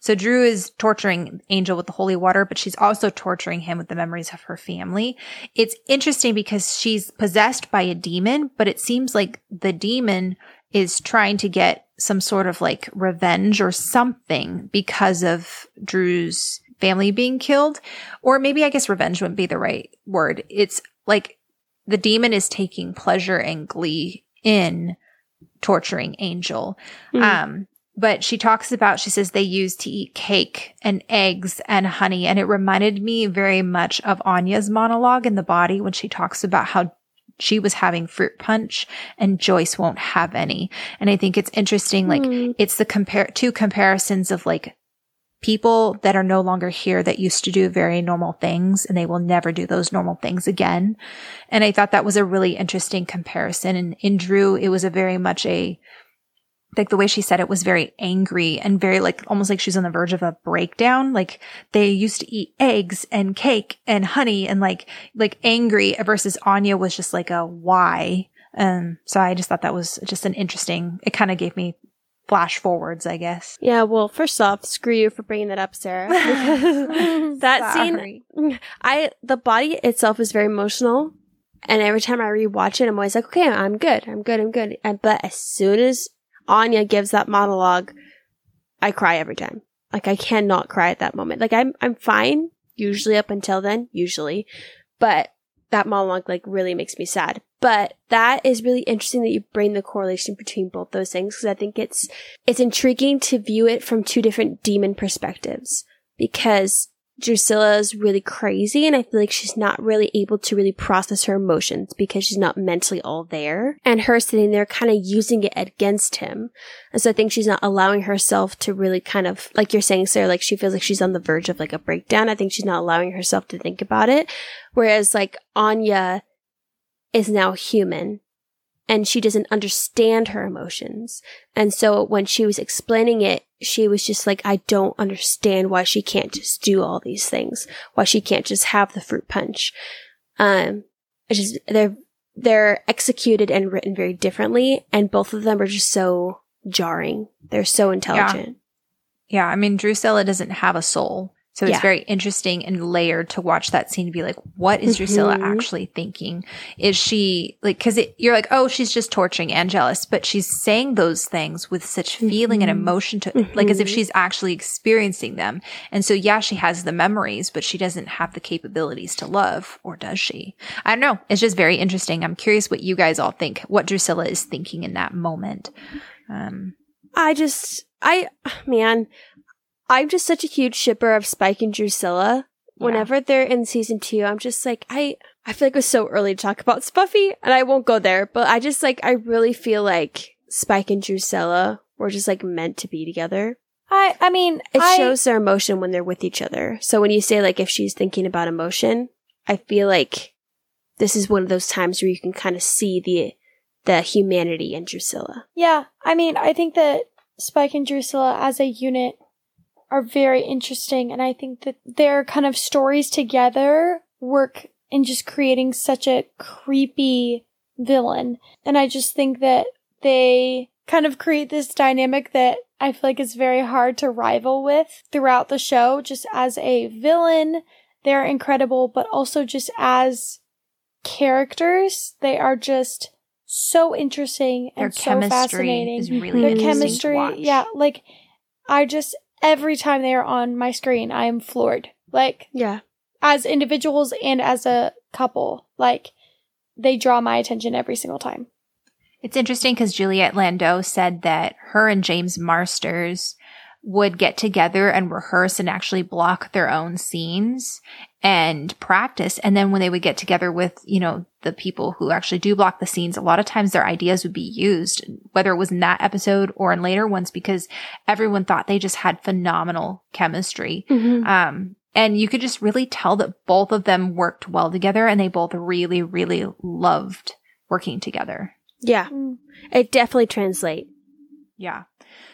So Drew is torturing Angel with the holy water, but she's also torturing him with the memories of her family. It's interesting because she's possessed by a demon, but it seems like the demon is trying to get some sort of like revenge or something because of Drew's family being killed. Or maybe I guess revenge wouldn't be the right word. It's like the demon is taking pleasure and glee in torturing Angel. Mhm. Um, but she talks about, she says they used to eat cake and eggs and honey. And it reminded me very much of Anya's monologue in the body when she talks about how she was having fruit punch and Joyce won't have any. And I think it's interesting, like Hmm. it's the compare two comparisons of like people that are no longer here that used to do very normal things and they will never do those normal things again. And I thought that was a really interesting comparison. And in Drew, it was a very much a, like the way she said it was very angry and very like almost like she's on the verge of a breakdown. Like they used to eat eggs and cake and honey and like, like angry versus Anya was just like a why. Um, so I just thought that was just an interesting, it kind of gave me flash forwards, I guess. Yeah, well, first off, screw you for bringing that up, Sarah. That scene, I the body itself is very emotional, and every time I rewatch it, I'm always like, okay, I'm good, I'm good, I'm good. And, but as soon as Anya gives that monologue, I cry every time. Like I cannot cry at that moment. Like I'm I'm fine usually up until then, usually, but that monologue like really makes me sad. But that is really interesting that you bring the correlation between both those things because I think it's it's intriguing to view it from two different demon perspectives because Drusilla is really crazy and I feel like she's not really able to really process her emotions because she's not mentally all there. And her sitting there kind of using it against him. And so I think she's not allowing herself to really kind of, like you're saying, Sarah, like she feels like she's on the verge of like a breakdown. I think she's not allowing herself to think about it. Whereas like Anya is now human and she doesn't understand her emotions. And so when she was explaining it, she was just like, I don't understand why she can't just do all these things, why she can't just have the fruit punch. Um, it's just, they're, they're executed and written very differently. And both of them are just so jarring. They're so intelligent. Yeah. I mean, Drusilla doesn't have a soul. So it's Yeah. very interesting and layered to watch that scene to be like, what is Drusilla Mhm. actually thinking? Is she like, cause it, you're like, oh, she's just torturing Angelus, but she's saying those things with such feeling and Mhm. emotion to, like as if Mhm. she's actually experiencing them. And so, yeah, she has the memories, but she doesn't have the capabilities to love, or does she? I don't know. It's just very interesting. I'm curious what you guys all think, what Drusilla is thinking in that moment. Um, I just, I, man, I'm just such a huge shipper of Spike and Drusilla. Yeah. Whenever they're in season two, I'm just like, I, I feel like it was so early to talk about Spuffy, and I won't go there, but I just like, I really feel like Spike and Drusilla were just like meant to be together. I I mean, It I, shows their emotion when they're with each other. So when you say like if she's thinking about emotion, I feel like this is one of those times where you can kind of see the the humanity in Drusilla. Yeah, I mean, I think that Spike and Drusilla as a unit are very interesting, and I think that their kind of stories together work in just creating such a creepy villain. And I just think that they kind of create this dynamic that I feel like is very hard to rival with throughout the show, just as a villain. They're incredible, but also just as characters, they are just so interesting their and so chemistry fascinating. is really Their Their chemistry, yeah, like I just every time they are on my screen, I am floored. Like Yeah. as individuals and as a couple, like they draw my attention every single time. It's interesting because Juliet Landau said that her and James Marsters would get together and rehearse and actually block their own scenes and practice. And then when they would get together with, you know, the people who actually do block the scenes, a lot of times their ideas would be used, whether it was in that episode or in later ones, because everyone thought they just had phenomenal chemistry. Mm-hmm. Um, and you could just really tell that both of them worked well together and they both really, really loved working together. Yeah. Mm. It definitely translate. Yeah.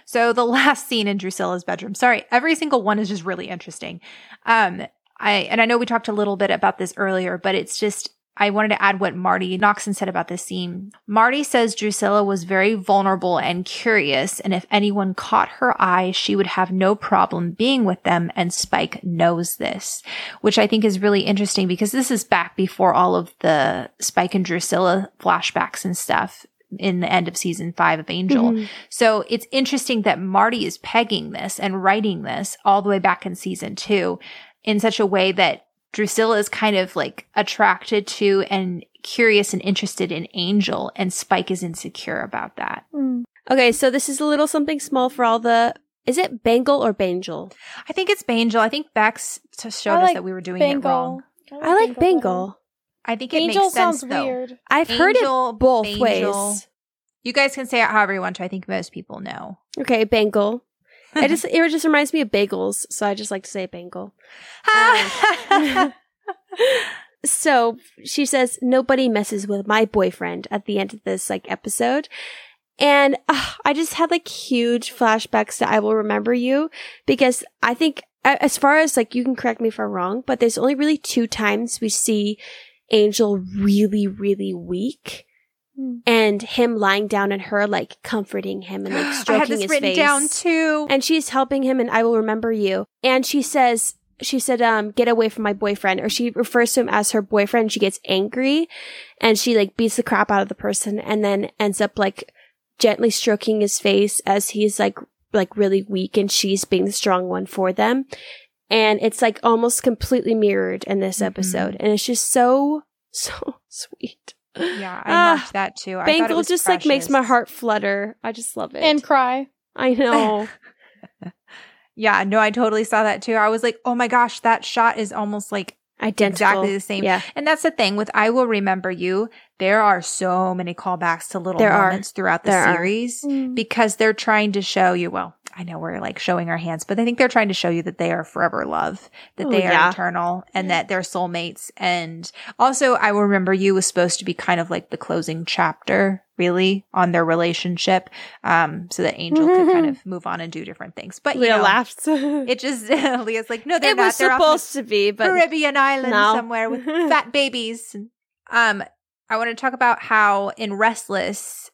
So the last scene in Drusilla's bedroom. Sorry, every single one is just really interesting. Um, I and I know we talked a little bit about this earlier, but it's just I wanted to add what Marti Noxon said about this scene. Marti says Drusilla was very vulnerable and curious, and if anyone caught her eye, she would have no problem being with them, and Spike knows this, which I think is really interesting because this is back before all of the Spike and Drusilla flashbacks and stuff in the end of season five of Angel. Mhm. So it's interesting that Marti is pegging this and writing this all the way back in season two in such a way that Drusilla is kind of like attracted to and curious and interested in Angel, and Spike is insecure about that. Mm. Okay, so this is a little something small for all the. Is it Bangle or Bangel? I think it's Bangel. I think Bex showed I us that we were doing it wrong. Bangle. I like better. Bangle. I think it Angel makes sense sounds though. weird. I've heard it Angel, both Bangel. ways. You guys can say it however you want to. I think most people know. Okay, Bangle. I just it just reminds me of bagels, so I just like to say Bangle. So she says nobody messes with my boyfriend at the end of this like episode. And uh, I just had like huge flashbacks that I will remember you because I think as far as like you can correct me if I'm wrong, but there's only really two times we see Angel really, really weak. Hmm. And him lying down and her like comforting him and like stroking I had this his written face down too. and she's helping him and I will remember you. And she says, she said, um, get away from my boyfriend, or she refers to him as her boyfriend. She gets angry and she like beats the crap out of the person and then ends up like gently stroking his face as he's like, like really weak and she's being the strong one for them. And it's like almost completely mirrored in this Mhm. episode. And it's just so, so sweet. Yeah, I Ah, marked that too. I thought it Bangle was just like makes my heart flutter. I just love it. And cry. I know. Yeah, no, I totally saw that too. I was like, oh my gosh, that shot is almost like Identical. exactly the same. Yeah. And that's the thing with I Will Remember You. There are so many callbacks to little There are. moments throughout the There series Mm. because they're trying to show you, well, I know we're like showing our hands, but I think they're trying to show you that they are forever love, that Oh, they are yeah. eternal and that they're soulmates. And also I Will Remember You was supposed to be kind of like the closing chapter really on their relationship. Um, so that Angel could kind of move on and do different things. But you Leah know, laughs. it just, Leah's like, no, they're it not. was they're supposed to be, but Caribbean island No. somewhere with fat babies. Um, I want to talk about how in Restless,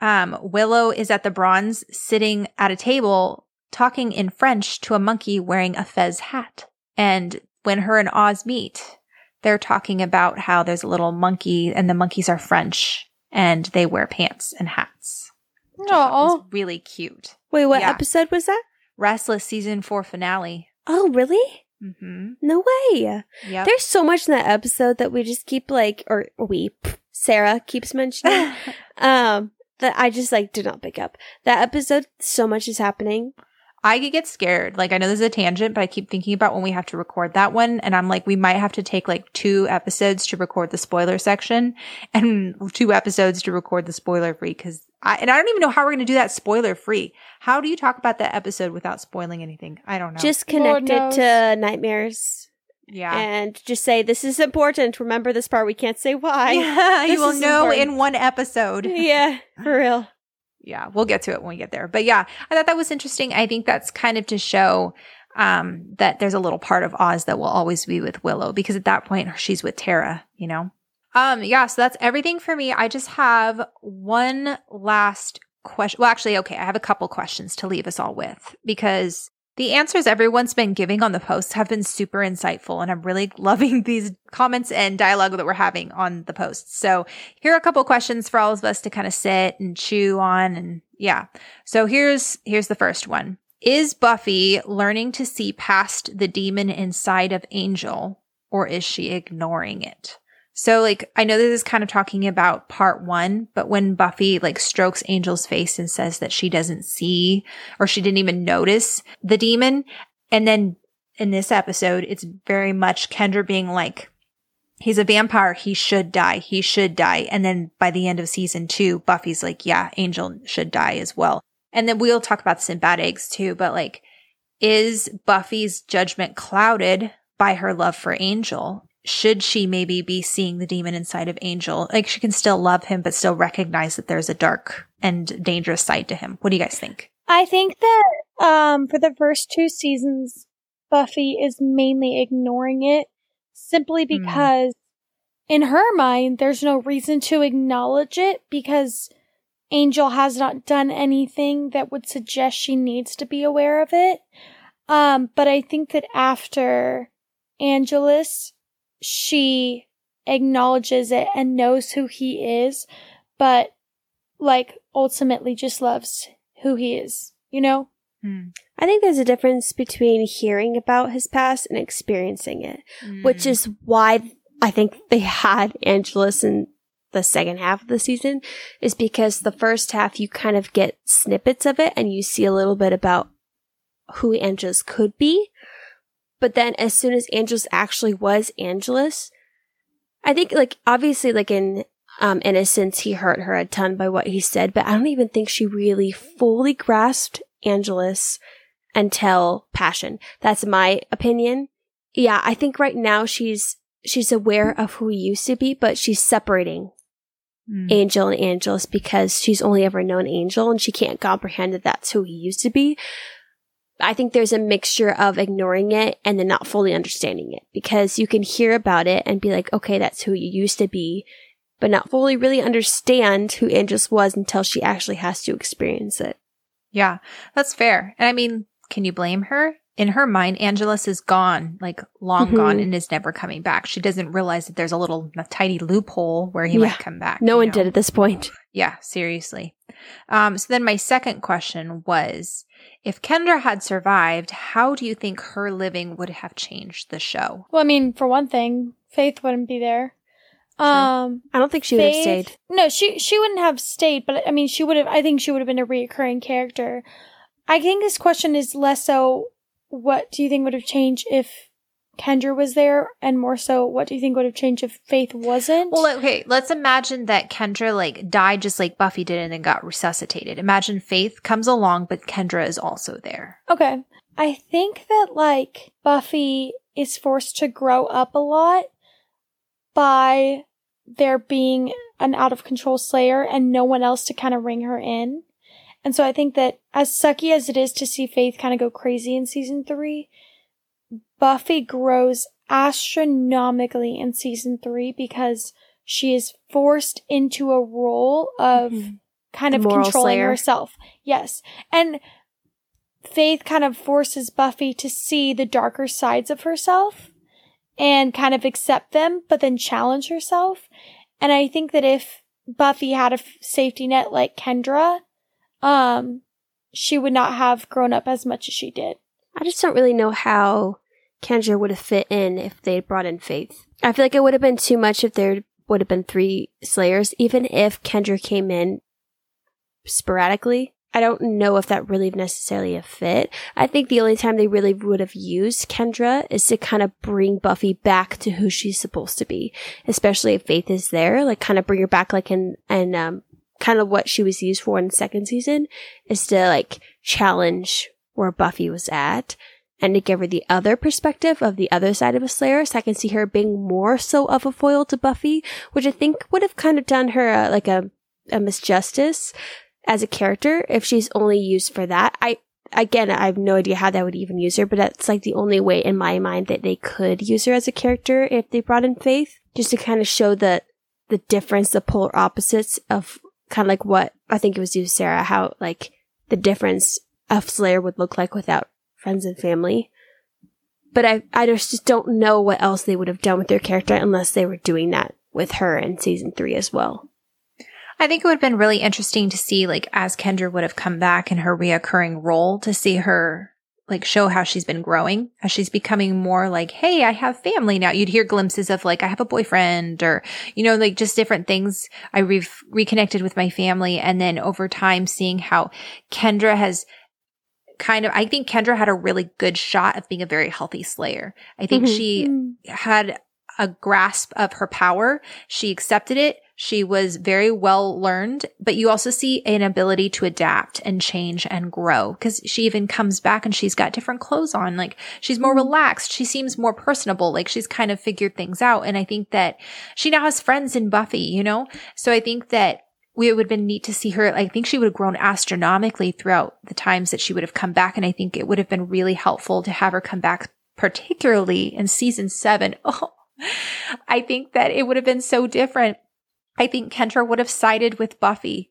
um, Willow is at the bronze sitting at a table talking in French to a monkey wearing a fez hat. And when her and Oz meet, they're talking about how there's a little monkey and the monkeys are French and they wear pants and hats. which I thought was Aw. really cute. wait, what Yeah. episode was that? Restless season four finale. Oh, really? Mm-hmm. No way. Yep. There's so much in that episode that we just keep like, or we, Sarah keeps mentioning, um, that I just like did not pick up. That episode, so much is happening. I could get scared. Like I know this is a tangent, but I keep thinking about when we have to record that one. And I'm like, we might have to take like two episodes to record the spoiler section and two episodes to record the spoiler free. Cause I, and I don't even know how we're going to do that spoiler free. How do you talk about that episode without spoiling anything? I don't know. Just connect it to nightmares yeah. and just say, this is important. Remember this part. We can't say why. yeah, This you will is know important. in one episode. yeah, for real. Yeah, we'll get to it when we get there. But yeah, I thought that was interesting. I think that's kind of to show um, that there's a little part of Oz that will always be with Willow because at that point she's with Tara, you know? Um, yeah, so that's everything for me. I just have one last question. Well, actually, okay, I have a couple questions to leave us all with because the answers everyone's been giving on the posts have been super insightful, and I'm really loving these comments and dialogue that we're having on the posts. So here are a couple questions for all of us to kind of sit and chew on, and yeah. So here's here's the first one: Is Buffy learning to see past the demon inside of Angel, or is she ignoring it? So like I know this is kind of talking about part 1, but when Buffy like strokes Angel's face and says that she doesn't see or she didn't even notice the demon and then in this episode it's very much Kendra being like he's a vampire, he should die, he should die. And then by the end of season 2, Buffy's like, yeah, Angel should die as well. And then we'll talk about this in Bad Eggs too, but like is Buffy's judgment clouded by her love for Angel? Should she maybe be seeing the demon inside of Angel? Like she can still love him, but still recognize that there's a dark and dangerous side to him. What do you guys think? I think that um, for the first two seasons, Buffy is mainly ignoring it simply Hmm. because, in her mind, there's no reason to acknowledge it because Angel has not done anything that would suggest she needs to be aware of it. Um, but I think that after Angelus, she acknowledges it and knows who he is, but like ultimately just loves who he is, you know? Hmm. I think there's a difference between hearing about his past and experiencing it, which hmm. is why I think they had Angelus in the second half of the season, is because the first half you kind of get snippets of it and you see a little bit about who Angelus could be. But then as soon as Angelus actually was Angelus, I think like obviously like in um Innocence he hurt her a ton by what he said, but I don't even think she really fully grasped Angelus until Passion. That's my opinion. Yeah, I think right now she's she's aware of who he used to be, but she's separating Mm. Angel and Angelus because she's only ever known Angel and she can't comprehend that that's who he used to be. I think there's a mixture of ignoring it and then not fully understanding it because you can hear about it and be like, okay, that's who you used to be, but not fully really understand who Angelus was until she actually has to experience it. Yeah, that's fair. And I mean, can you blame her? In her mind, Angelus is gone, like long Mhm. gone and is never coming back. She doesn't realize that there's a little a tiny loophole where he Yeah. might come back. No one know? did at this point. Yeah, seriously. Um, so then my second question was if Kendra had survived, how do you think her living would have changed the show? Well, I mean, for one thing, Faith wouldn't be there. Um, I don't think she would have stayed. No, she she wouldn't have stayed, but I mean, she would have. I think she would have been a reoccurring character. I think this question is less so what do you think would have changed if Kendra was there? And more so, what do you think would have changed if Faith wasn't? Well, okay, let's imagine that Kendra like died just like Buffy did and then got resuscitated. Imagine Faith comes along, but Kendra is also there. Okay. I think that like Buffy is forced to grow up a lot by there being an out of control Slayer and no one else to kind of ring her in. And so I think that as sucky as it is to see Faith kind of go crazy in season three, Buffy grows astronomically in season three because she is forced into a role of Mhm. kind The of controlling slayer. herself. Yes. And Faith kind of forces Buffy to see the darker sides of herself and kind of accept them, but then challenge herself. And I think that if Buffy had a f- safety net like Kendra, um, she would not have grown up as much as she did. I just don't really know how Kendra would have fit in if they had brought in Faith. I feel like it would have been too much if there would have been three Slayers, even if Kendra came in sporadically. I don't know if that really necessarily a fit. I think the only time they really would have used Kendra is to kind of bring Buffy back to who she's supposed to be, especially if Faith is there, like kind of bring her back, like in and um, kind of what she was used for in the second season is to like challenge where Buffy was at and to give her the other perspective of the other side of a Slayer. So I can see her being more so of a foil to Buffy, which I think would have kind of done her uh, like a, a misjustice as a character if she's only used for that. I, again, I have no idea how that would even use her, but that's like the only way in my mind that they could use her as a character if they brought in Faith, just to kind of show the, the difference, the polar opposites of kind of like what I think it was you, Sarah, how like the difference a Slayer would look like without friends and family. But I, I just just don't know what else they would have done with their character unless they were doing that with her in season three as well. I think it would have been really interesting to see, like, as Kendra would have come back in her reoccurring role, to see her, like, show how she's been growing, as she's becoming more like, hey, I have family now. You'd hear glimpses of, like, I have a boyfriend, or, you know, like, just different things. I re- reconnected with my family. And then over time, seeing how Kendra has kind of, I think Kendra had a really good shot of being a very healthy slayer. I think Mhm. she Mm. had a grasp of her power. She accepted it. She was very well learned, but you also see an ability to adapt and change and grow because she even comes back and she's got different clothes on. Like she's more mm-hmm. relaxed. She seems more personable. Like she's kind of figured things out. And I think that she now has friends in Buffy, you know? So I think that we it would have been neat to see her. I think she would have grown astronomically throughout the times that she would have come back. And I think it would have been really helpful to have her come back, particularly in season seven. Oh, I think that it would have been so different. I think Kendra would have sided with Buffy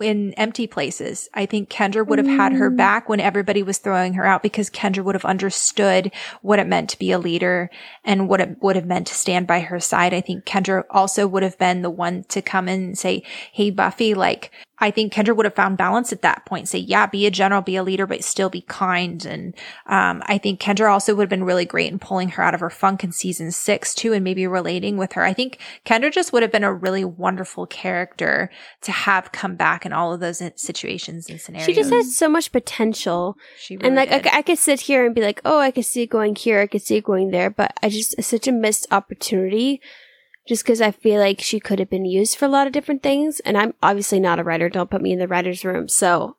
in empty places. I think Kendra would have had her Mm. back when everybody was throwing her out because Kendra would have understood what it meant to be a leader and what it would have meant to stand by her side. I think Kendra also would have been the one to come in and say, Hey, Buffy, like, I think Kendra would have found balance at that point. Say, yeah, be a general, be a leader, but still be kind. And um, I think Kendra also would have been really great in pulling her out of her funk in season six too, and maybe relating with her. I think Kendra just would have been a really wonderful character to have come back in all of those situations and scenarios. She just has so much potential. She really and like. I, I could sit here and be like, oh, I could see it going here. I could see it going there. But I just, it's such a missed opportunity just because I feel like she could have been used for a lot of different things. And I'm obviously not a writer. Don't put me in the writer's room. So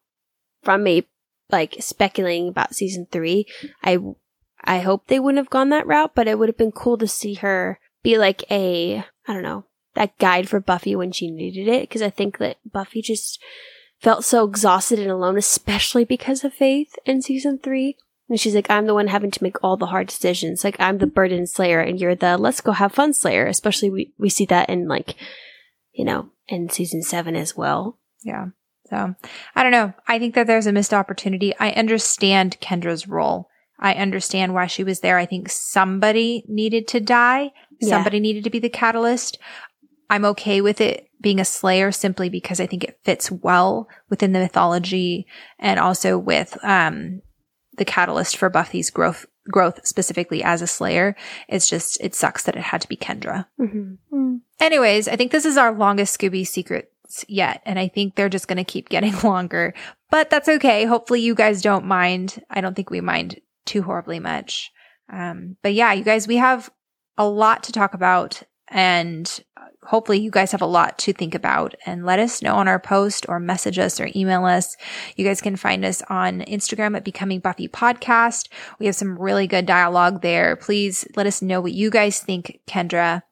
from me, like speculating about season three, I, I hope they wouldn't have gone that route, but it would have been cool to see her be like a, I don't know, that guide for Buffy when she needed it. Cause I think that Buffy just felt so exhausted and alone, especially because of Faith in season three. And she's like, I'm the one having to make all the hard decisions. Like, I'm the burden slayer and you're the let's go have fun slayer. Especially we, we see that in like, you know, in season seven as well. Yeah. So I don't know. I think that there's a missed opportunity. I understand Kendra's role. I understand why she was there. I think somebody needed to die. Yeah. Somebody needed to be the catalyst. I'm okay with it being a slayer simply because I think it fits well within the mythology and also with, um, the catalyst for Buffy's growth, growth specifically as a slayer. It's just, it sucks that it had to be Kendra. Mm-hmm. Mm. Anyways, I think this is our longest Scooby secrets yet, and I think they're just going to keep getting longer. But that's okay. Hopefully, you guys don't mind. I don't think we mind too horribly much. Um, but yeah, you guys, we have a lot to talk about and hopefully you guys have a lot to think about and let us know on our post or message us or email us. You guys can find us on Instagram at Becoming Buffy Podcast. We have some really good dialogue there. Please let us know what you guys think Kendra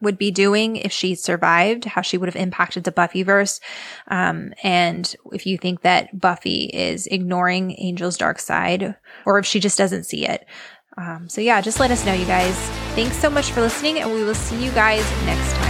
would be doing if she survived, how she would have impacted the Buffyverse. Um, and if you think that Buffy is ignoring Angel's dark side or if she just doesn't see it. Um, so yeah, just let us know, you guys. Thanks so much for listening, and we will see you guys next time.